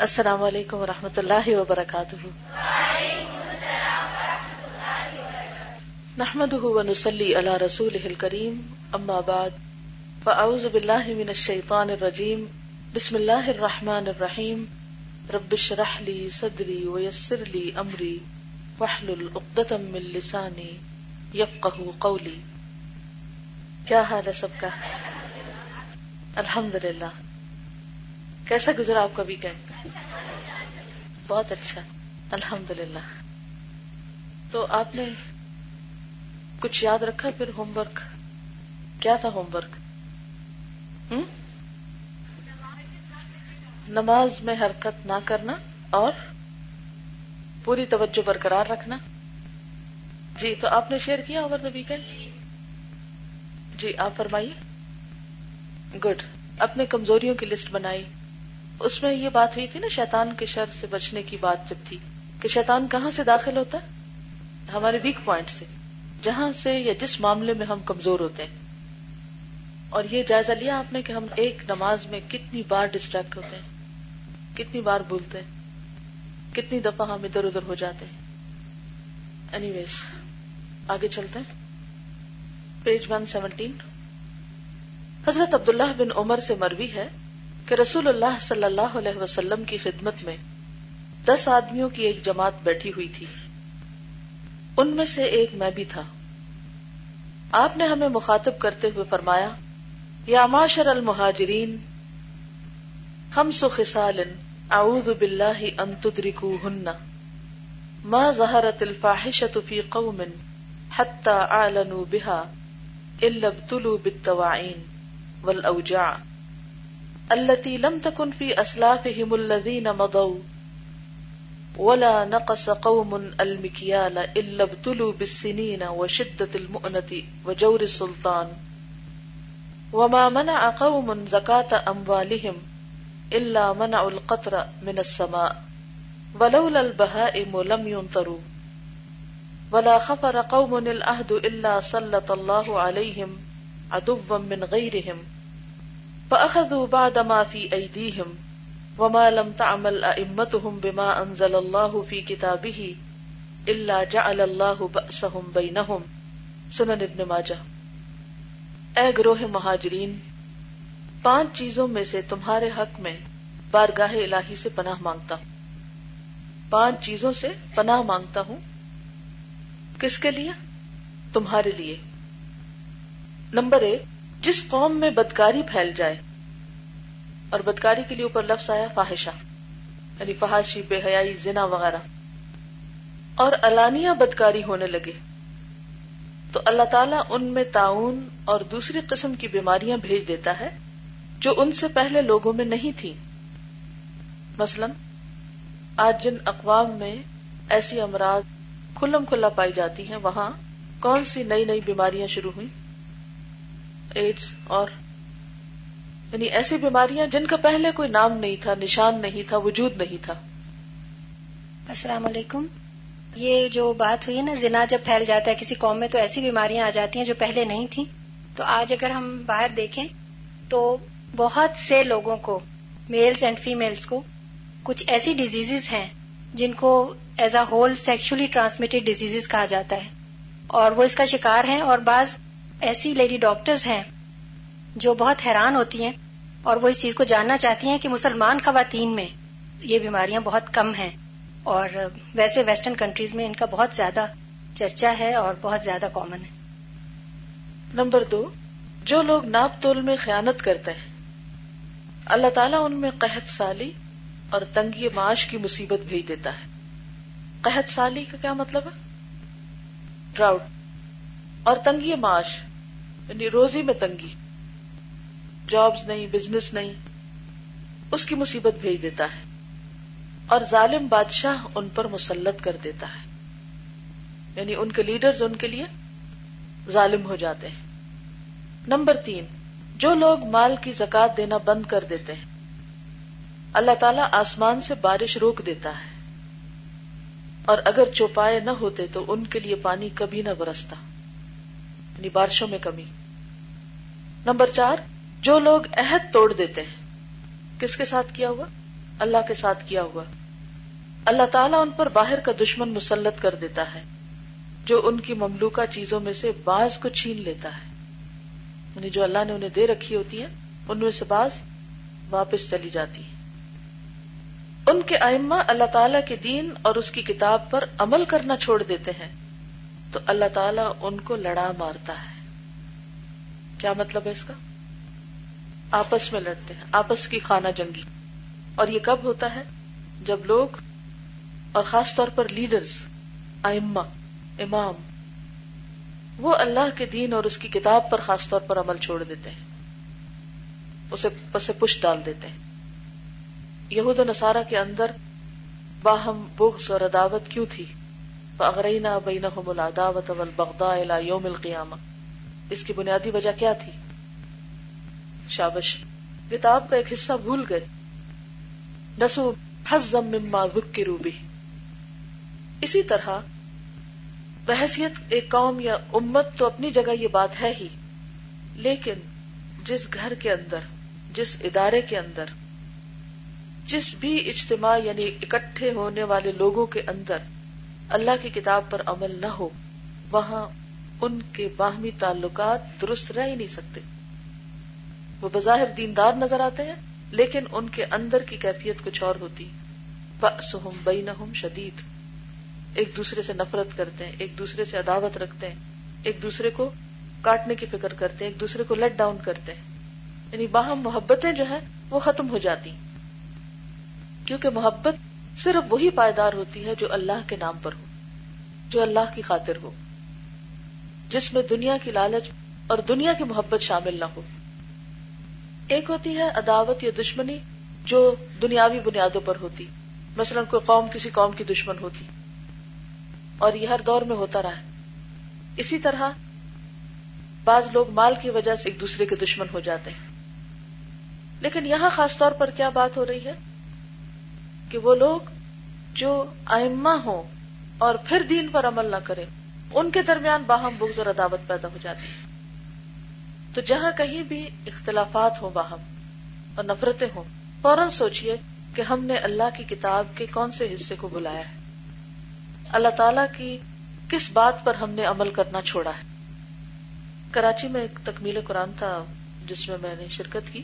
السلام علیکم و رحمۃ اللہ وبرکاتہ۔ نحمد ونسلی علی رسول کریم اما بعد، فاعوذ باللہ من الشیطان الرجیم، بسم اللہ الرحمن الرحیم، رب شرح لی صدری ویسر لی امری وحلل اقدتم من لسانی یفقہ قولی۔ کیا حال ہے سب کا؟ الحمدللہ۔ کیسا گزرا آپ کا ویکینڈ بہت اچھا الحمد للہ تو آپ نے کچھ یاد رکھا پھر ہوم ورک؟ کیا تھا ہوم ورک؟ نماز میں حرکت نہ کرنا اور پوری توجہ برقرار رکھنا۔ جی تو آپ نے شیئر کیا اوور دا ویکینڈ؟ جی آپ فرمائیے۔ گڈ، اپنے کمزوریوں کی لسٹ بنائی۔ اس میں یہ بات ہوئی تھی نا، شیطان کے شر سے بچنے کی بات جب تھی کہ شیطان کہاں سے داخل ہوتا ہے؟ ہمارے ویک پوائنٹ سے، جہاں سے یا جس معاملے میں ہم کمزور ہوتے ہیں۔ اور یہ جائزہ لیا آپ نے کہ ہم ایک نماز میں کتنی بار ڈسٹریکٹ ہوتے ہیں، کتنی بار بولتے ہیں، کتنی دفعہ ہم ادھر ادھر ہو جاتے ہیں۔ اینی ویز آگے چلتے ہیں۔ پیج ون سیونٹین حضرت عبداللہ بن عمر سے مروی ہے۔ کہ رسول اللہ صلی اللہ علیہ وسلم کی خدمت میں دس آدمیوں کی ایک جماعت بیٹھی ہوئی تھی۔ ان میں سے ایک میں بھی تھا۔ آپ نے ہمیں مخاطب کرتے ہوئے فرمایا، یا معاشر المہاجرین، خمس خصال اعوذ باللہ ان تدرکوہن، ما ظہرت الفاحشة فی قوم حتی اعلنوا بها الا ابتلوا بالتواعین والاوجاع التي لم تكن في أسلافهم الذين مضوا. ولا نقص قوم المكيال إلا ابتلوا بالسنين وشدة المؤنة وجور السلطان. وما منع قوم زكاة أموالهم إلا منع القطر من السماء. ولولا البهائم لم ينطروا ولا خفر قوم الأهد إلا سلط الله عليهم عدوا من غيرهم. فأخذوا بعد ما في أيديهم وما لم تعمل أئمتهم بما أنزل الله في كتابه إلا جعل الله بأسهم بينهم سنن ابن ماجہ۔ اے گروہ مہاجرین، پانچ چیزوں میں سے تمہارے حق میں بارگاہ الہی سے پناہ مانگتا ہوں۔ پانچ چیزوں سے پناہ مانگتا ہوں؟ کس کے لیے؟ تمہارے لیے۔ نمبر ایک جس قوم میں بدکاری پھیل جائے۔ اور بدکاری کے لیے اوپر لفظ آیا فاحشہ یعنی فحاشی، بے حیائی، زنا وغیرہ۔ اور علانیہ بدکاری ہونے لگے۔ تو اللہ تعالیٰ ان میں تعاون اور دوسری قسم کی بیماریاں بھیج دیتا ہے جو ان سے پہلے لوگوں میں نہیں تھی مثلا، آج جن اقوام میں ایسی امراض کھلم کھلا پائی جاتی ہیں، وہاں کون سی نئی نئی بیماریاں شروع ہوئی ایڈس اور یعنی ایسی بیماریاں جن کا پہلے کوئی نام نہیں تھا، نشان نہیں تھا، وجود نہیں تھا۔ السلام علیکم۔ یہ جو بات ہوئی نا، زنا جب پھیل جاتا ہے کسی قوم میں تو ایسی بیماریاں آ جاتی ہیں جو پہلے نہیں تھیں۔ تو آج اگر ہم باہر دیکھیں تو بہت سے لوگوں کو میلز اینڈ فیمیلز کو، کچھ ایسی ڈیزیز ہیں جن کو as a whole sexually transmitted diseases کہا جاتا ہے۔ اور وہ اس کا شکار ہیں اور بعض ایسی لیڈی ڈاکٹرز ہیں جو بہت حیران ہوتی ہیں اور وہ اس چیز کو جاننا چاہتی ہیں کہ مسلمان خواتین میں یہ بیماریاں بہت کم ہیں اور ویسے ویسٹرن کنٹریز میں ان کا بہت زیادہ چرچا ہے اور بہت زیادہ کامن ہے۔ نمبر دو، جو لوگ ناپ تول میں خیانت کرتے ہیں، اللہ تعالیٰ ان میں قحط سالی اور تنگی معاش کی مصیبت بھیج دیتا ہے۔ قحط سالی کا کیا مطلب ہے؟ ڈراؤٹ اور تنگی معاش یعنی روزی میں تنگی جابز نہیں بزنس نہیں، اس کی مصیبت بھیج دیتا ہے اور ظالم بادشاہ ان پر مسلط کر دیتا ہے۔ یعنی ان کے لیڈرز ان کے لیے ظالم ہو جاتے ہیں۔ نمبر تین، جو لوگ مال کی زکات دینا بند کر دیتے ہیں، اللہ تعالیٰ آسمان سے بارش روک دیتا ہے۔ اور اگر چوپائے نہ ہوتے تو ان کے لیے پانی کبھی نہ برستا۔ یعنی بارشوں میں کمی۔ نمبر چار، جو لوگ عہد توڑ دیتے ہیں، کس کے ساتھ کیا ہوا؟ اللہ کے ساتھ کیا ہوا۔ اللہ تعالیٰ ان پر باہر کا دشمن مسلط کر دیتا ہے، جو ان کی مملوکہ چیزوں میں سے بعض کو چھین لیتا ہے۔ یعنی جو اللہ نے انہیں دے رکھی ہوتی ہے ان میں سے بعض واپس چلی جاتی ہے ان کے ائمہ اللہ تعالیٰ کے دین اور اس کی کتاب پر عمل کرنا چھوڑ دیتے ہیں۔ تو اللہ تعالیٰ ان کو لڑا مارتا ہے۔ کیا مطلب ہے اس کا؟ آپس میں لڑتے ہیں، آپس کی خانہ جنگی۔ اور یہ کب ہوتا ہے؟ جب لوگ اور خاص طور پر لیڈرز، ائمہ، امام، وہ اللہ کے دین اور اس کی کتاب پر خاص طور پر عمل چھوڑ دیتے ہیں، اسے پس پش ڈال دیتے ہیں۔ یہود و نصارہ کے اندر باہم بغض اور عداوت کیوں تھی؟ فاغرینا بینہم العداوت والبغضاء الى یوم القیامہ۔ اس کی بنیادی وجہ کیا تھی؟ شابش، کتاب کا ایک حصہ بھول گئے۔ نسو حزم مما ذکروا به۔ اسی طرح، بحثیت ایک قوم یا امت تو اپنی جگہ یہ بات ہے ہی، لیکن جس گھر کے اندر، جس ادارے کے اندر، جس بھی اجتماع یعنی اکٹھے ہونے والے لوگوں کے اندر اللہ کی کتاب پر عمل نہ ہو، وہاں ان کے باہمی تعلقات درست رہ ہی نہیں سکتے۔ وہ بظاہر دیندار نظر آتے ہیں، لیکن ان کے اندر کی کیفیت کچھ اور ہوتی۔ بَأْسُهُمْ بَيْنَهُمْ شدید۔ ایک دوسرے سے نفرت کرتے ہیں، ایک دوسرے سے عداوت رکھتے ہیں، ایک دوسرے کو کاٹنے کی فکر کرتے ہیں، ایک دوسرے کو لٹ ڈاؤن کرتے ہیں۔ یعنی باہم محبتیں جو ہیں، وہ ختم ہو جاتی۔ کیونکہ محبت صرف وہی پائیدار ہوتی ہے جو اللہ کے نام پر ہو، جو اللہ کی خاطر ہو، جس میں دنیا کی لالچ اور دنیا کی محبت شامل نہ ہو۔ ایک ہوتی ہے عداوت یا دشمنی جو دنیاوی بنیادوں پر ہوتی، مثلا کوئی قوم کسی قوم کی دشمن ہوتی۔ اور یہ ہر دور میں ہوتا رہا ہے۔ اسی طرح بعض لوگ مال کی وجہ سے ایک دوسرے کے دشمن ہو جاتے ہیں۔ لیکن یہاں خاص طور پر کیا بات ہو رہی ہے؟ کہ وہ لوگ جو ائمہ ہوں اور پھر دین پر عمل نہ کرے ان کے درمیان باہم بغض اور عداوت پیدا ہو جاتی ہے۔ تو جہاں کہیں بھی اختلافات ہوں باہم اور نفرتیں ہوں، فوراً سوچئے کہ ہم نے اللہ کی کتاب کے کون سے حصے کو بلایا ہے۔ اللہ تعالی کی کس بات پر ہم نے عمل کرنا چھوڑا ہے؟ کراچی میں ایک تکمیل قرآن تھا جس میں میں نے شرکت کی۔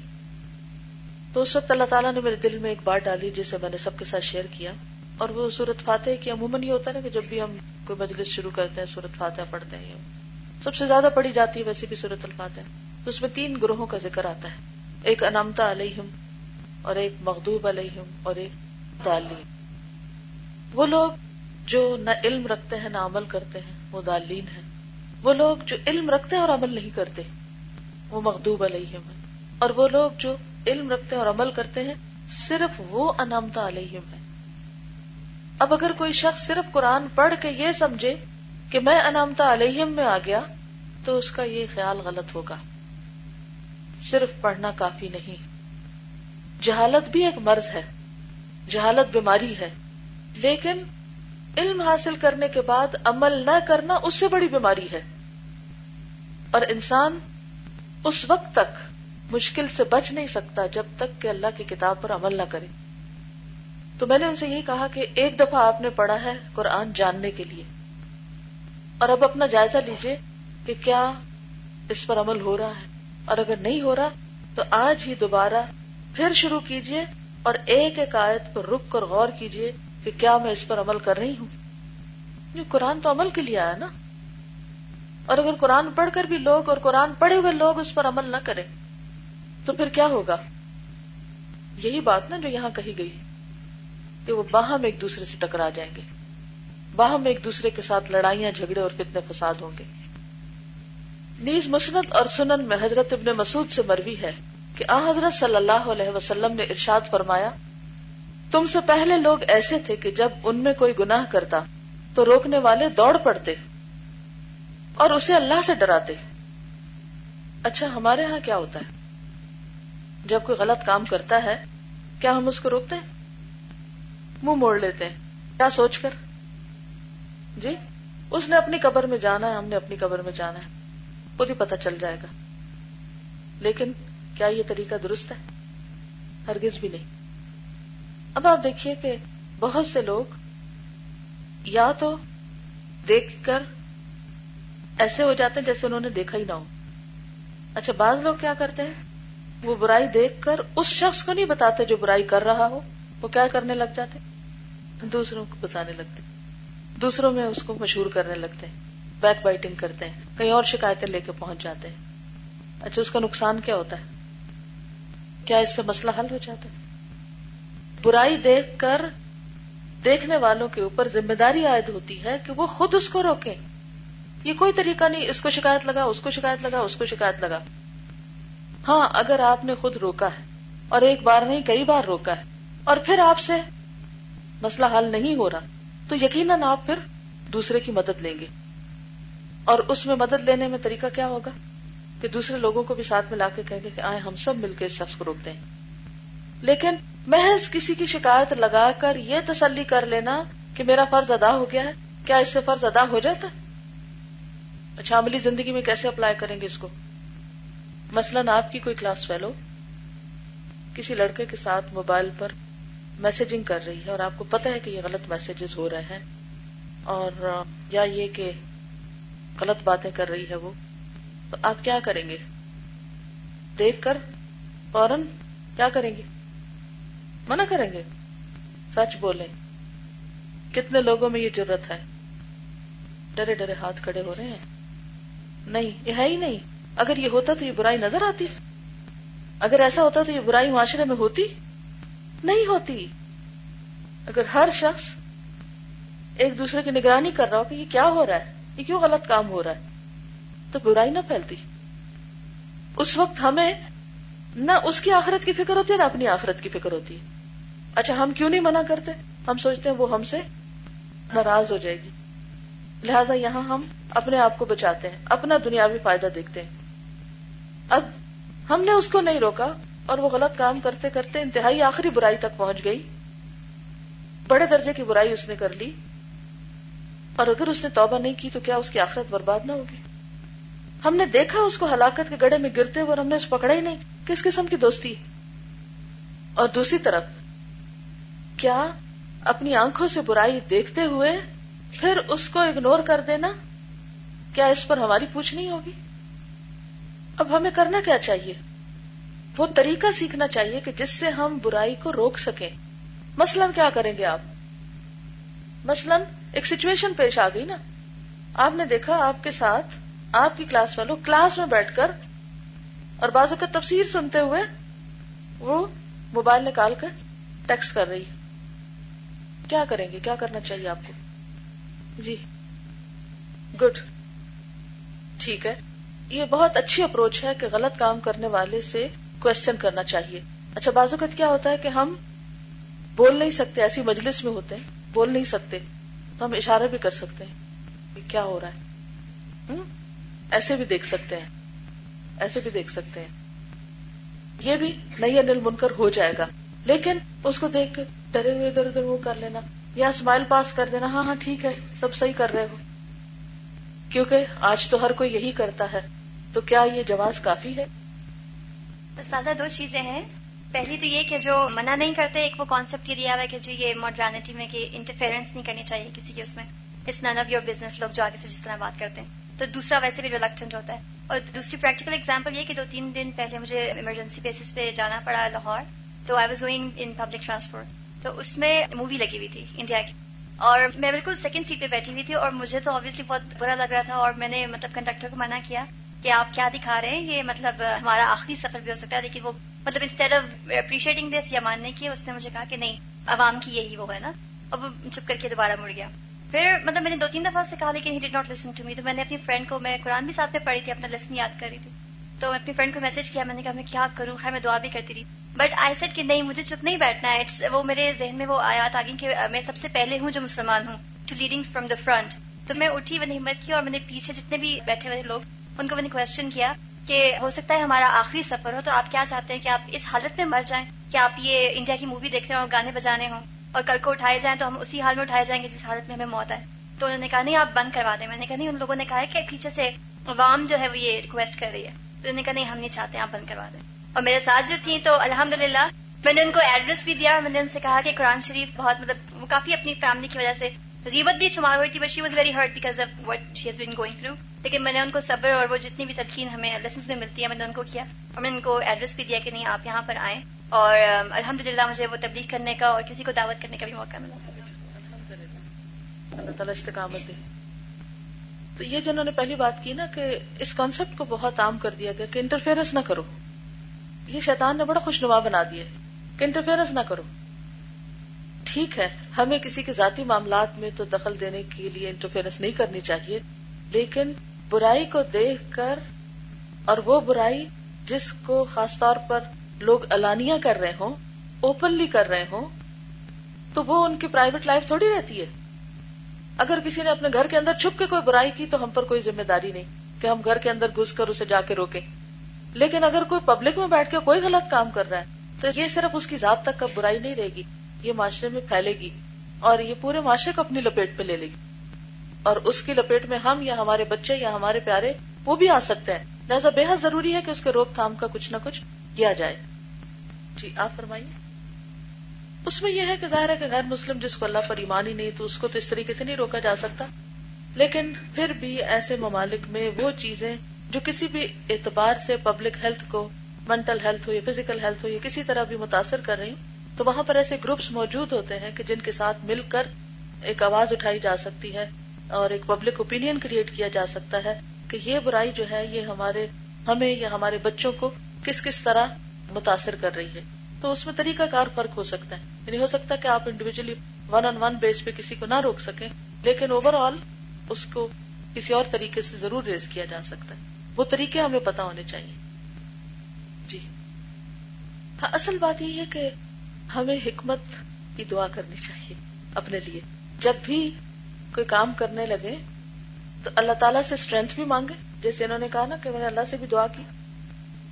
تو اس وقت اللہ تعالیٰ نے میرے دل میں ایک بات ڈالی جسے میں نے سب کے ساتھ شیئر کیا اور وہ صورت فاتح کی عموماً یہ ہوتا ہے نا کہ جب بھی ہم کوئی مجلس شروع کرتے ہیں صورت فاتح پڑھتے ہیں۔ سب سے زیادہ پڑھی جاتی ہے ویسے بھی صورت الفاتح تو اس میں تین گروہوں کا ذکر آتا ہے۔ ایک انامتا علیہم اور ایک مغدوب علیہم اور ایک دالین وہ لوگ جو نہ علم رکھتے ہیں، نہ عمل کرتے ہیں وہ دالین ہیں۔ وہ لوگ جو علم رکھتے ہیں اور عمل نہیں کرتے، وہ مغدوب علیہم ہیں۔ اور وہ لوگ جو علم رکھتے ہیں اور عمل کرتے ہیں، صرف وہ انامتا علیہم ہے۔ اب اگر کوئی شخص صرف قرآن پڑھ کے یہ سمجھے کہ میں انامتا علیہم میں آ گیا، تو اس کا یہ خیال غلط ہوگا۔ صرف پڑھنا کافی نہیں۔ جہالت بھی ایک مرض ہے، جہالت بیماری ہے، لیکن علم حاصل کرنے کے بعد عمل نہ کرنا اس سے بڑی بیماری ہے۔ اور انسان اس وقت تک مشکل سے بچ نہیں سکتا جب تک کہ اللہ کی کتاب پر عمل نہ کرے۔ تو میں نے ان سے یہی کہا کہ ایک دفعہ آپ نے پڑھا ہے قرآن جاننے کے لیے۔ اور اب اپنا جائزہ لیجیے کہ کیا اس پر عمل ہو رہا ہے۔ اور اگر نہیں ہو رہا تو آج ہی دوبارہ پھر شروع کیجیے اور ایک ایک آیت پر رک کر غور کیجیے کہ کیا میں اس پر عمل کر رہی ہوں۔ یہ قرآن تو عمل کے لیے آیا نا۔ اور اگر قرآن پڑھ کر بھی لوگ اور قرآن پڑھے ہوئے لوگ اس پر عمل نہ کریں تو پھر کیا ہوگا؟ یہی بات نا جو یہاں کہی گئی کہ وہ باہم ایک دوسرے سے ٹکرا جائیں گے۔ باہم ایک دوسرے کے ساتھ لڑائیاں، جھگڑے اور فتنے فساد ہوں گے۔ نیز مسنت اور سنن میں حضرت ابن مسعود سے مروی ہے کہ آ حضرت صلی اللہ علیہ وسلم نے ارشاد فرمایا، تم سے پہلے لوگ ایسے تھے کہ جب ان میں کوئی گناہ کرتا تو روکنے والے دوڑ پڑتے اور اسے اللہ سے ڈراتے۔ اچھا ہمارے ہاں کیا ہوتا ہے؟ جب کوئی غلط کام کرتا ہے، کیا ہم اس کو روکتے ہیں؟ منہ موڑ لیتے ہیں۔ کیا سوچ کر؟ جی اس نے اپنی قبر میں جانا ہے، ہم نے اپنی قبر میں جانا ہے۔ خود ہی پتہ چل جائے گا۔ لیکن کیا یہ طریقہ درست ہے؟ ہرگز بھی نہیں۔ اب آپ دیکھیے کہ بہت سے لوگ یا تو دیکھ کر ایسے ہو جاتے ہیں جیسے انہوں نے دیکھا ہی نہ ہو۔ اچھا بعض لوگ کیا کرتے ہیں؟ وہ برائی دیکھ کر اس شخص کو نہیں بتاتے جو برائی کر رہا ہو، وہ کیا کرنے لگ جاتے؟ دوسروں کو بتانے لگتے۔ دوسروں میں اس کو مشہور کرنے لگتے۔ ہیں بیک بائٹنگ کرتے ہیں۔ کہیں اور شکایتیں لے کے پہنچ جاتے ہیں۔ اچھا اس کا نقصان کیا ہوتا ہے؟ کیا اس سے مسئلہ حل ہو جاتا ہے؟ برائی دیکھ کر دیکھنے والوں کے اوپر ذمہ داری عائد ہوتی ہے کہ وہ خود اس کو روکیں۔ یہ کوئی طریقہ نہیں، اس کو شکایت لگا، اس کو شکایت لگا، اس کو شکایت لگا۔ ہاں اگر آپ نے خود روکا ہے اور ایک بار نہیں، کئی بار روکا ہے اور پھر آپ سے مسئلہ حل نہیں ہو رہا، تو یقیناً آپ پھر دوسرے کی مدد لیں گے۔ اور اس میں مدد لینے میں طریقہ کیا ہوگا؟ کہ دوسرے لوگوں کو بھی ساتھ ملا کے کہیں گے کہ آئے ہم سب مل کے اس شخص کو روکتے ہیں لیکن محض کسی کی شکایت لگا کر یہ تسلی کر لینا کہ میرا فرض ادا ہو گیا ہے، کیا اس سے فرض ادا ہو جاتا؟ ہے اچھا عملی زندگی میں کیسے اپلائی کریں گے اس کو؟ مثلاً آپ کی کوئی کلاس فیلو کسی لڑکے کے ساتھ موبائل پر میسجنگ کر رہی ہے اور آپ کو پتا ہے کہ یہ غلط میسجز ہو رہے ہیں اور یا یہ کہ غلط باتیں کر رہی ہے وہ، تو آپ کیا کریں گے؟ دیکھ کر فوراً کیا کریں گے؟ منع کریں گے؟ سچ بولیں، کتنے لوگوں میں یہ ضرورت ہے؟ ڈرے ڈرے ہاتھ کھڑے ہو رہے ہیں؟ نہیں، یہ ہے ہی نہیں۔ اگر یہ ہوتا تو یہ برائی نظر آتی۔ اگر ایسا ہوتا تو یہ برائی معاشرے میں ہوتی۔ نہیں ہوتی۔ اگر ہر شخص ایک دوسرے کی نگرانی کر رہا ہو کہ یہ کیا ہو رہا ہے، یہ کیوں غلط کام ہو رہا ہے، تو برائی نہ پھیلتی۔ اس وقت ہمیں نہ اس کی آخرت کی فکر ہوتی ہے، نہ اپنی آخرت کی فکر ہوتی ہے۔ اچھا ہم کیوں نہیں منع کرتے؟ ہم سوچتے ہیں وہ ہم سے ناراض ہو جائے گی۔ لہذا یہاں ہم اپنے آپ کو بچاتے ہیں، اپنا دنیاوی فائدہ دیکھتے ہیں۔ اب ہم نے اس کو نہیں روکا اور وہ غلط کام کرتے کرتے انتہائی آخری برائی تک پہنچ گئی۔ بڑے درجے کی برائی اس نے کر لی۔ اور اگر اس نے توبہ نہیں کی تو کیا اس کی آخرت برباد نہ ہوگی؟ ہم نے دیکھا اس کو ہلاکت کے گڑے میں گرتے ہوئے اور ہم نے اس پکڑا ہی نہیں۔ کس قسم کی دوستی؟ اور دوسری طرف، کیا اپنی آنکھوں سے برائی دیکھتے ہوئے پھر اس کو اگنور کر دینا؟ کیا اس پر ہماری پوچھ نہیں ہوگی؟ اب ہمیں کرنا کیا چاہیے؟ وہ طریقہ سیکھنا چاہیے کہ جس سے ہم برائی کو روک سکیں۔ مثلا کیا کریں گے آپ؟ مثلا ایک سچویشن پیش آ گئی نا۔ آپ نے دیکھا آپ کے ساتھ آپ کی کلاس والوں کلاس میں بیٹھ کر اور بازو کا تفسیر سنتے ہوئے وہ موبائل نکال کر ٹیکسٹ کر رہی۔ کیا کریں گے؟ کیا کرنا چاہیے آپ کو؟ جی۔ گڈ ٹھیک ہے۔ یہ بہت اچھی اپروچ ہے کہ غلط کام کرنے والے سے کوشچن کرنا چاہیے۔ اچھا بازو کا کیا ہوتا ہے کہ ہم بول نہیں سکتے، ایسی مجلس میں ہوتے ہیں، بول نہیں سکتے، تو ہم اشارہ بھی کر سکتے ہیں کہ کیا ہو رہا ہے۔ ایسے بھی دیکھ سکتے ہیں، ایسے بھی دیکھ سکتے ہیں۔ یہ بھی نئی انل منکر ہو جائے گا۔ لیکن اس کو دیکھ کے ڈرے ہوئے ادھر ادھر وہ کر لینا، یا اسمائل پاس کر دینا ہاں ہاں ٹھیک ہے، سب صحیح کر رہے ہو۔ کیونکہ آج تو ہر کوئی یہی کرتا ہے۔ تو کیا یہ جواز کافی ہے؟ استاذہ، دو چیزیں ہیں۔ پہلی تو یہ کہ جو منع نہیں کرتے، ایک وہ کانسیپٹ یہ دیا ہوا ہے کہ جو یہ ماڈرنٹی میں کہ انٹرفیئرنس نہیں کرنی چاہیے کسی کے اس میں۔ اس نن آف یور بزنس لوگ جو آگے سے جس طرح بات کرتے ہیں۔ تو دوسرا ویسے بھی ریلیکٹنٹ ہوتا ہے۔ اور دوسری پریکٹیکل اگزامپل یہ کہ دو تین دن پہلے مجھے ایمرجنسی بیسس پہ جانا پڑا لاہور۔ تو I was going in public transport تو اس میں مووی لگی ہوئی تھی انڈیا کی۔ اور میں بالکل سیکنڈ سیٹ پہ بیٹھی ہوئی تھی اور مجھے تو آبیسلی بہت برا لگ رہا تھا اور میں نے مطلب کنڈکٹر کو منع کیا۔ کہ آپ کیا دکھا رہے ہیں؟ یہ مطلب ہمارا آخری سفر بھی ہو سکتا ہے، لیکن وہ مطلب انسٹیڈ آف اپریشیٹنگ دس یا ماننے کی، اس نے مجھے کہا کہ نہیں، عوام کی یہی وہ ہے نا۔ اب چھپ کر کے دوبارہ مڑ گیا۔ پھر مطلب میں نے دو تین دفعہ سے کہا، لیکن he did not listen to me تو میں نے اپنی فرینڈ کو، میں قرآن بھی ساتھ میں پڑھی تھی، اپنا لیسن یاد کر رہی تھی۔ تو میں اپنی فرینڈ کو میسج کیا، میں نے کہا، میں کیا کروں؟ خیر، میں دعا بھی کرتی تھی بٹ آئی سیٹ کہ نہیں، مجھے چپ نہیں بیٹھنا ہے۔ وہ میرے ذہن میں وہ آیات آگے کہ میں سب سے پہلے ہوں جو مسلمان ہوں to leading from the front تو میں اٹھی، میں نے ہمت کی اور میں نے پیچھے جتنے بھی بیٹھے ہوئے لوگ ان کو میں نے کوشچن کیا کہ ہو سکتا ہے ہمارا آخری سفر ہو، تو آپ کیا چاہتے ہیں کہ آپ اس حالت میں مر جائیں؟ کہ آپ یہ انڈیا کی مووی دیکھتے ہوں، گانے بجانے ہوں اور کل کو اٹھائے جائیں تو ہم اسی حال میں اٹھائے جائیں گے جس حالت میں ہمیں موت آئے۔ تو انہوں نے کہا، نہیں، آپ بند کروا دیں۔ میں نے کہا، نہیں، ان لوگوں نے کہا کہ پیچھے سے عوام جو ہے وہ یہ ریکویسٹ کر رہی ہے۔ تو انہوں نے کہا، نہیں، ہم نہیں چاہتے، آپ بند کروا دیں۔ اور میرے ساتھ جو تھی تو الحمد للہ میں نے ان کو ایڈریس بھی دیا۔ میں نے ان سے کہا کہ قرآن شریف بہت مطلب وہ کافی اپنی فیملی کی وجہ سے ریبت بھی شمار ہوئی تھی but she was very hurt because of what she has been going through لیکن میں نے ان کو صبر اور وہ جتنی بھی تدقین ہمیں لیسنس میں ملتی ہے میں نے ان کو کیا اور میں نے ان کو ایڈریس بھی دیا کہ نہیں، آپ یہاں پر آئیں اور um, الحمد للہ مجھے وہ تبلیغ کرنے کا اور کسی کو دعوت کرنے کا بھی موقع ملا۔ اللہ تعالیٰ استقامت دے۔ تو یہ جنہوں نے پہلی بات کی نا کہ اس کانسیپٹ کو بہت عام کر دیا گیا کہ انٹرفیئرنس نہ کرو۔ یہ شیطان نے بڑا خوشنما بنا دیا کہ انٹرفیئرنس نہ کرو۔ ٹھیک ہے، ہمیں کسی کے ذاتی معاملات میں تو دخل دینے کے لیے انٹرفیئرنس نہیں کرنی چاہیے، لیکن برائی کو دیکھ کر اور وہ برائی جس کو خاص طور پر لوگ الانیہ کر رہے ہوں اوپنلی کر رہے ہوں، تو وہ ان کی پرائیویٹ لائف تھوڑی رہتی ہے۔ اگر کسی نے اپنے گھر کے اندر چھپ کے کوئی برائی کی تو ہم پر کوئی ذمہ داری نہیں کہ ہم گھر کے اندر گھس کر اسے جا کے روکیں۔ لیکن اگر کوئی پبلک میں بیٹھ کے کوئی غلط کام کر رہا ہے، تو یہ صرف اس کی ذات تک کا برائی نہیں رہے گی۔ یہ معاشرے میں پھیلے گی اور یہ پورے معاشرے کو اپنی لپیٹ پہ لے لے گی۔ اور اس کی لپیٹ میں ہم یا ہمارے بچے یا ہمارے پیارے وہ بھی آ سکتے ہیں۔ لہٰذا بے حد ضروری ہے کہ اس کے روک تھام کا کچھ نہ کچھ کیا جائے۔ جی آپ فرمائیے۔ اس میں یہ ہے کہ ظاہر ہے کہ غیر مسلم جس کو اللہ پر ایمان ہی نہیں تو اس کو تو اس طریقے سے نہیں روکا جا سکتا۔ لیکن پھر بھی ایسے ممالک میں وہ چیزیں جو کسی بھی اعتبار سے پبلک ہیلتھ کو مینٹل ہیلتھ ہو یا فزیکل ہیلتھ ہو یا کسی طرح بھی متاثر کر رہی ہوں تو وہاں پر ایسے گروپس موجود ہوتے ہیں کہ جن کے ساتھ مل کر ایک آواز اٹھائی جا سکتی ہے اور ایک پبلک اوپین کریٹ کیا جا سکتا ہے کہ یہ برائی جو ہے یہ ہمارے، ہمیں یا ہمارے بچوں کو کس کس طرح متاثر کر رہی ہے۔ تو اس میں طریقہ کار فرق ہو سکتا ہے۔ یعنی ہو سکتا ہے کہ آپ individually one on one basis پہ کسی کو نہ روک سکیں، لیکن اوور آل اس کو کسی اور طریقے سے ضرور ریز کیا جا سکتا ہے۔ وہ طریقے ہمیں پتا ہونے چاہیے۔ جی۔ ہاں اصل بات یہ ہے کہ ہمیں حکمت کی دعا کرنی چاہیے اپنے لیے۔ جب بھی کوئی کام کرنے لگے تو اللہ تعالیٰ سے اسٹرینتھ بھی مانگے۔ جیسے انہوں نے کہا نا کہ میں نے اللہ سے بھی دعا کی۔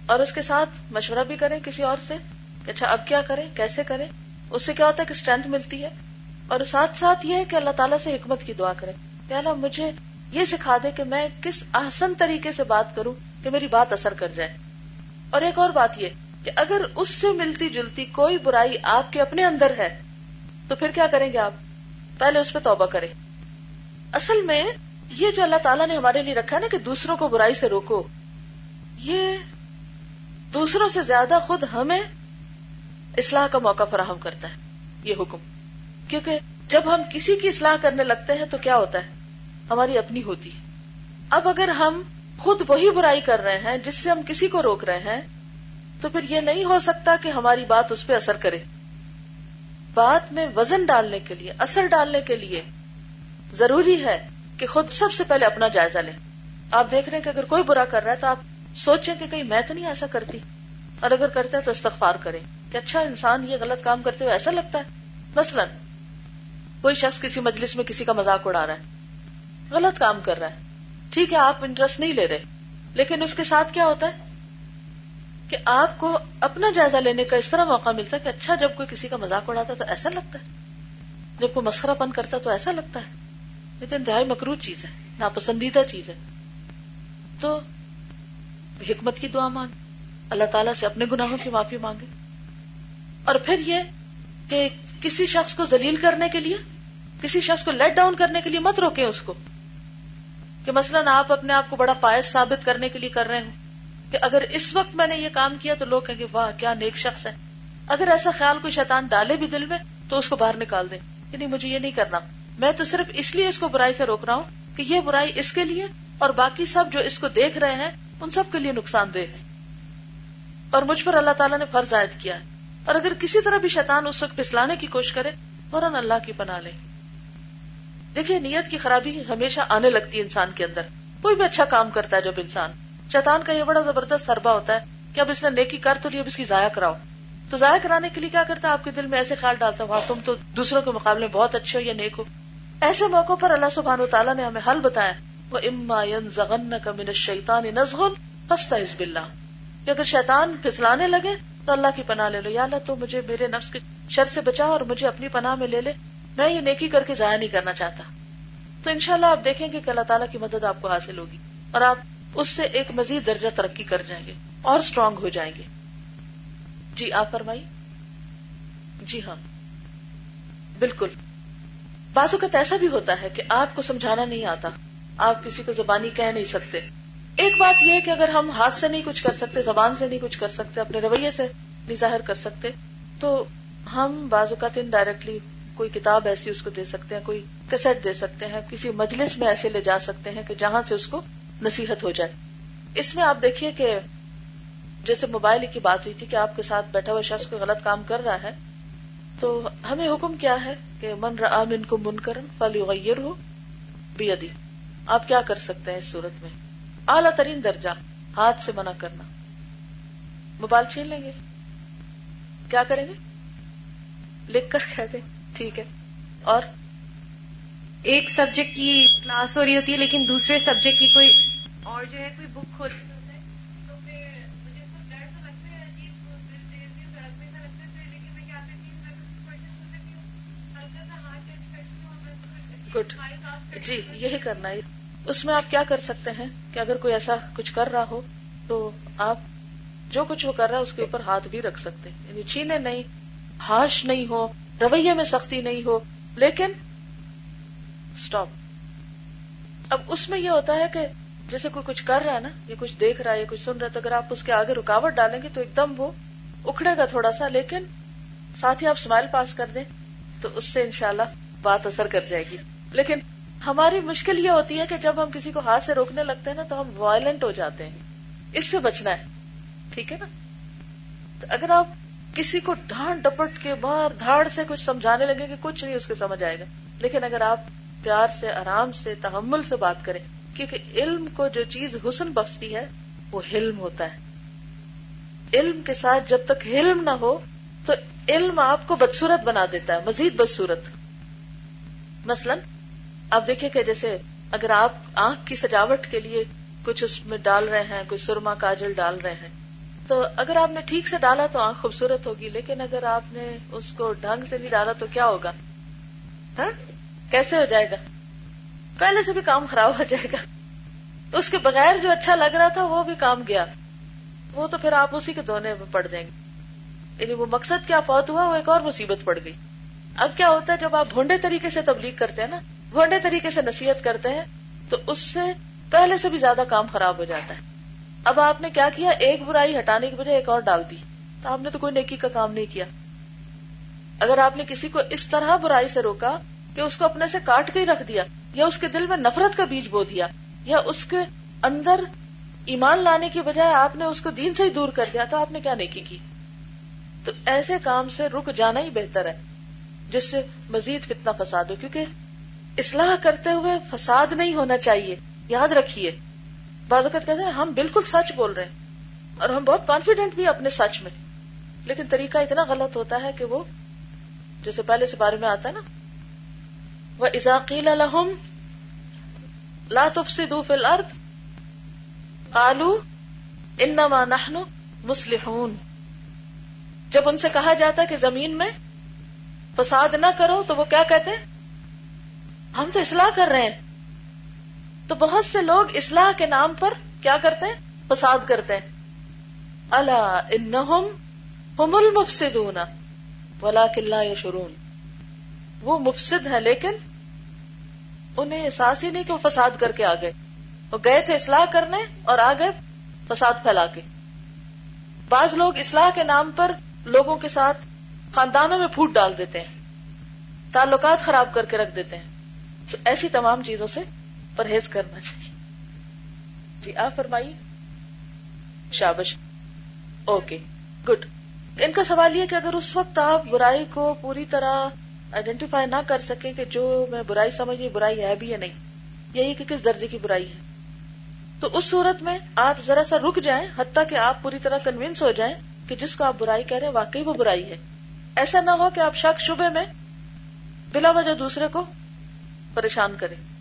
اور اس کے ساتھ مشورہ بھی کریں کسی اور سے کہ اچھا اب کیا کریں؟ کیسے کریں؟ اس سے کیا ہوتا ہے کہ اسٹرینتھ ملتی ہے۔ اور ساتھ ساتھ یہ ہے کہ اللہ تعالیٰ سے حکمت کی دعا کریں۔ کہ اللہ، مجھے یہ سکھا دے کہ میں کس آسن طریقے سے بات کروں کہ میری بات اثر کر جائے۔ اور ایک اور بات یہ کہ اگر اس سے ملتی جلتی کوئی برائی آپ کے اپنے اندر ہے، تو پھر کیا کریں گے آپ؟ پہلے اس پہ توبہ کریں۔ اصل میں یہ جو اللہ تعالیٰ نے ہمارے لیے رکھا ہے نا کہ دوسروں کو برائی سے روکو، یہ دوسروں سے زیادہ خود ہمیں اصلاح کا موقع فراہم کرتا ہے، یہ حکم۔ کیونکہ جب ہم کسی کی اصلاح کرنے لگتے ہیں تو کیا ہوتا ہے؟ ہماری اپنی ہوتی ہے۔ اب اگر ہم خود وہی برائی کر رہے ہیں جس سے ہم کسی کو روک رہے ہیں تو پھر یہ نہیں ہو سکتا کہ ہماری بات اس پہ اثر کرے۔ بات میں وزن ڈالنے کے لیے، اثر ڈالنے کے لیے ضروری ہے کہ خود سب سے پہلے اپنا جائزہ لیں۔ آپ دیکھ رہے ہیں کہ اگر کوئی برا کر رہا ہے تو آپ سوچیں کہ کہیں میں تو نہیں ایسا کرتی۔ اور اگر کرتے ہیں تو استغفار کریں کہ اچھا انسان یہ غلط کام کرتے ہوئے ایسا لگتا ہے۔ مثلا کوئی شخص کسی مجلس میں کسی کا مذاق اڑا رہا ہے، غلط کام کر رہا ہے۔ ٹھیک ہے، آپ انٹرسٹ نہیں لے رہے، لیکن اس کے ساتھ کیا ہوتا ہے؟ کہ آپ کو اپنا جائزہ لینے کا اس طرح موقع ملتا ہے کہ اچھا جب کوئی کسی کا مذاق اڑاتا ہے تو ایسا لگتا ہے۔ جب کوئی مسخرہ پن کرتا ہے تو ایسا لگتا ہے۔ یہ تو انتہائی مکرو چیز ہے، ناپسندیدہ چیز ہے۔ تو حکمت کی دعا مانگ، اللہ تعالیٰ سے اپنے گناہوں کی معافی مانگے۔ اور پھر یہ کہ کسی شخص کو ذلیل کرنے کے لیے، کسی شخص کو لیٹ ڈاؤن کرنے کے لیے مت روکے اس کو۔ کہ مثلاً آپ اپنے آپ کو بڑا پائس ثابت کرنے کے لیے کر رہے ہوں۔ کہ اگر اس وقت میں نے یہ کام کیا تو لوگ کہیں گے، واہ، کیا نیک شخص ہے۔ اگر ایسا خیال کوئی شیطان ڈالے بھی دل میں تو اس کو باہر نکال دیں کہ نہیں مجھے یہ نہیں کرنا۔ میں تو صرف اس لیے اس کو برائی سے روک رہا ہوں کہ یہ برائی اس کے لیے اور باقی سب جو اس کو دیکھ رہے ہیں، ان سب کے لیے نقصان دہ ہے۔ اور مجھ پر اللہ تعالیٰ نے فرض عائد کیا ہے۔ اور اگر کسی طرح بھی شیطان اس وقت پسلانے کی کوشش کرے، فوراً اللہ کی پناہ لے۔ دیکھیے، نیت کی خرابی ہمیشہ آنے لگتی ہے انسان کے اندر۔ کوئی بھی اچھا کام کرتا ہے جب انسان شیطان کا یہ بڑا زبردست حربہ ہوتا ہے کہ اب اس نے نیکی کر تو لی، اب اس کی ضائع کراؤ۔ تو ضائع کرانے کے لیے کیا کرتا ہے؟ آپ کے دل میں ایسے خیال ڈالتا ہوں تم تو دوسروں کے مقابلے میں بہت اچھے ہو یا نیک ہو۔ ایسے موقع پر اللہ سبحانہ تعالیٰ نے ہمیں حل بتایا وہ اما کا من الشیطان نزغن فاستعذ باللہ کہ اگر شیطان پھسلانے لگے تو اللہ کی پناہ لے لو۔ یا اللہ تو مجھے میرے نفس کے شر سے بچا اور مجھے اپنی پناہ میں لے لے۔ میں یہ نیکی کر کے ضائع نہیں کرنا چاہتا۔ تو انشاءاللہ آپ دیکھیں گے کہ اللہ تعالیٰ کی مدد آپ کو حاصل ہوگی اور آپ اس سے ایک مزید درجہ ترقی کر جائیں گے اور اسٹرانگ ہو جائیں گے۔ جی آپ فرمائی جی ہاں۔ بالکل۔ بعض اوقات ایسا بھی ہوتا ہے کہ آپ کو سمجھانا نہیں آتا۔ آپ کسی کو زبانی کہہ نہیں سکتے۔ ایک بات یہ ہے کہ اگر ہم ہاتھ سے نہیں کچھ کر سکتے، زبان سے نہیں کچھ کر سکتے، اپنے رویے سے نہیں ظاہر کر سکتے، تو ہم بعض اوقات انڈائریکٹلی کوئی کتاب ایسی اس کو دے سکتے ہیں، کوئی کیسٹ دے سکتے ہیں، کسی مجلس میں ایسے لے جا سکتے ہیں کہ جہاں سے اس کو نصیحت ہو جائے۔ اس میں آپ دیکھیے کہ جیسے موبائل کی بات ہوئی تھی کہ آپ کے ساتھ بیٹھا ہوا شخص کوئی غلط کام کر رہا ہے، تو ہمیں حکم کیا ہے کہ من را من کو من کرن فل ہو بیدی۔ آپ کیا کر سکتے ہیں اس صورت میں؟ اعلیٰ ترین درجہ، ہاتھ سے منع کرنا۔ موبائل چھین لیں گے۔ کیا کریں گے؟ لکھ کر کہہ دیں۔ ٹھیک ہے۔ اور؟ ایک سبجیکٹ کی کلاس ہو رہی ہوتی ہے، لیکن دوسرے سبجیکٹ کی کوئی اور جو ہے کوئی بک کھول گڈ جی یہی کرنا ہے۔ اس میں آپ کیا کر سکتے ہیں کہ اگر کوئی ایسا کچھ کر رہا ہو تو آپ جو کچھ وہ کر رہا ہے اس کے اوپر ہاتھ بھی رکھ سکتے ہیں۔ یعنی چھینے نہیں، ہاش نہیں ہو رویے میں سختی نہیں ہو، لیکن اسٹاپ اب اس میں یہ ہوتا ہے کہ جیسے کوئی کچھ کر رہا ہے نا، یا کچھ دیکھ رہا ہے، یا کچھ سن رہا ہے، تو اگر آپ اس کے آگے رکاوٹ ڈالیں گے تو ایک دم وہ اکھڑے گا تھوڑا سا، لیکن ساتھ ہی آپ اسمائل پاس کر دیں تو اس سے انشاءاللہ بات اثر کر جائے گی۔ لیکن ہماری مشکل یہ ہوتی ہے کہ جب ہم کسی کو ہاتھ سے روکنے لگتے ہیں نا، تو ہم وائلنٹ ہو جاتے ہیں۔ اس سے بچنا ہے، ٹھیک ہے نا؟ تو اگر آپ کسی کو ڈھانٹ ڈپٹ کے مار دھاڑ سے کچھ سمجھانے لگے کہ کچھ نہیں اس کے سمجھ آئے گا۔ لیکن اگر آپ پیار سے، آرام سے، تحمل سے بات کریں کیونکہ علم کو جو چیز حسن بخشتی ہے، وہ حلم ہوتا ہے۔ علم کے ساتھ جب تک حلم نہ ہو، تو علم آپ کو بدسورت بنا دیتا ہے، مزید بدسورت مثلا، آپ دیکھیں کہ جیسے اگر آپ آنکھ کی سجاوٹ کے لیے کچھ اس میں ڈال رہے ہیں، کوئی سرما، کاجل ڈال رہے ہیں، تو اگر آپ نے ٹھیک سے ڈالا تو آنکھ خوبصورت ہوگی، لیکن اگر آپ نے اس کو ڈھنگ سے نہیں ڈالا تو کیا ہوگا؟ ہاں؟ کیسے ہو جائے گا؟ پہلے سے بھی کام خراب ہو جائے گا۔ اس کے بغیر جو اچھا لگ رہا تھا وہ بھی کام گیا۔ وہ تو پھر آپ اسی کے دھونے میں پڑ جائیں گے۔ یعنی وہ مقصد کیا فوت ہوا، وہ ایک اور مصیبت پڑ گئی۔ اب کیا ہوتا ہے جب آپ بھونڈے طریقے سے تبلیغ کرتے ہیں نا، بھونڈے طریقے سے نصیحت کرتے ہیں، تو اس سے پہلے سے بھی زیادہ کام خراب ہو جاتا ہے۔ اب آپ نے کیا کیا، ایک برائی ہٹانے کی بجائے ایک اور ڈال دی۔ تو آپ نے تو کوئی نیکی کا کام نہیں کیا۔ اگر آپ نے کسی کو اس طرح برائی سے روکا کہ اس کو اپنے سے کاٹ کے ہی رکھ دیا یا اس کے دل میں نفرت کا بیج بو دیا، یا اس کے اندر ایمان لانے کی بجائے آپ نے اس کو دین سے ہی دور کر دیا، تو آپ نے کیا نیکی کی؟ تو ایسے کام سے رک جانا ہی بہتر ہے، جس سے مزید فتنہ فساد ہو، کیونکہ اصلاح کرتے ہوئے فساد نہیں ہونا چاہیے، یاد رکھیے۔ بعض اوقات کہتے ہیں، ہم بالکل سچ بول رہے ہیں، اور ہم بہت کانفیڈینٹ بھی اپنے سچ میں۔ لیکن طریقہ اتنا غلط ہوتا ہے کہ وہ، جیسے پہلے سے بارے میں آتا ہے نا وہ ازاقیل الحم لا تفسدوا في الارض قالوا انما نحن مصلحون۔ جب ان سے کہا جاتا کہ زمین میں فساد نہ کرو تو وہ کیا کہتے ہیں؟ ہم تو اصلاح کر رہے ہیں۔ تو بہت سے لوگ اصلاح کے نام پر کیا کرتے ہیں؟ فساد کرتے ہیں۔ اللہ انہم ہم المفسدون ولکن لا یشرون وہ مفسد ہے لیکن انہیں احساس ہی نہیں کہ وہ فساد کر کے آ گئے۔ وہ گئے تھے اصلاح کرنے اور آ گئے فساد پھیلا کے۔ بعض لوگ اصلاح کے نام پر لوگوں کے ساتھ خاندانوں میں پھوٹ ڈال دیتے ہیں، تعلقات خراب کر کے رکھ دیتے ہیں۔ تو ایسی تمام چیزوں سے پرہیز کرنا چاہیے۔ جی آپ فرمائیے۔ شابش۔ Okay, good. ان کا سوال یہ کہ اگر اس وقت آپ برائی کو پوری طرح آئیڈینٹیفائی نہ کر سکیں کہ جو میں برائی سمجھ برائی ہے بھی یا نہیں۔ یہی کہ کس درجے کی برائی ہے۔ تو اس صورت میں آپ ذرا سا رک جائیں، حتیٰ کہ آپ پوری طرح کنوینس ہو جائیں کہ جس کو آپ برائی کہہ رہے ہیں، واقعی وہ برائی ہے۔ ایسا نہ ہو کہ آپ شک شبے میں بلا وجہ دوسرے کو پریشان کریں۔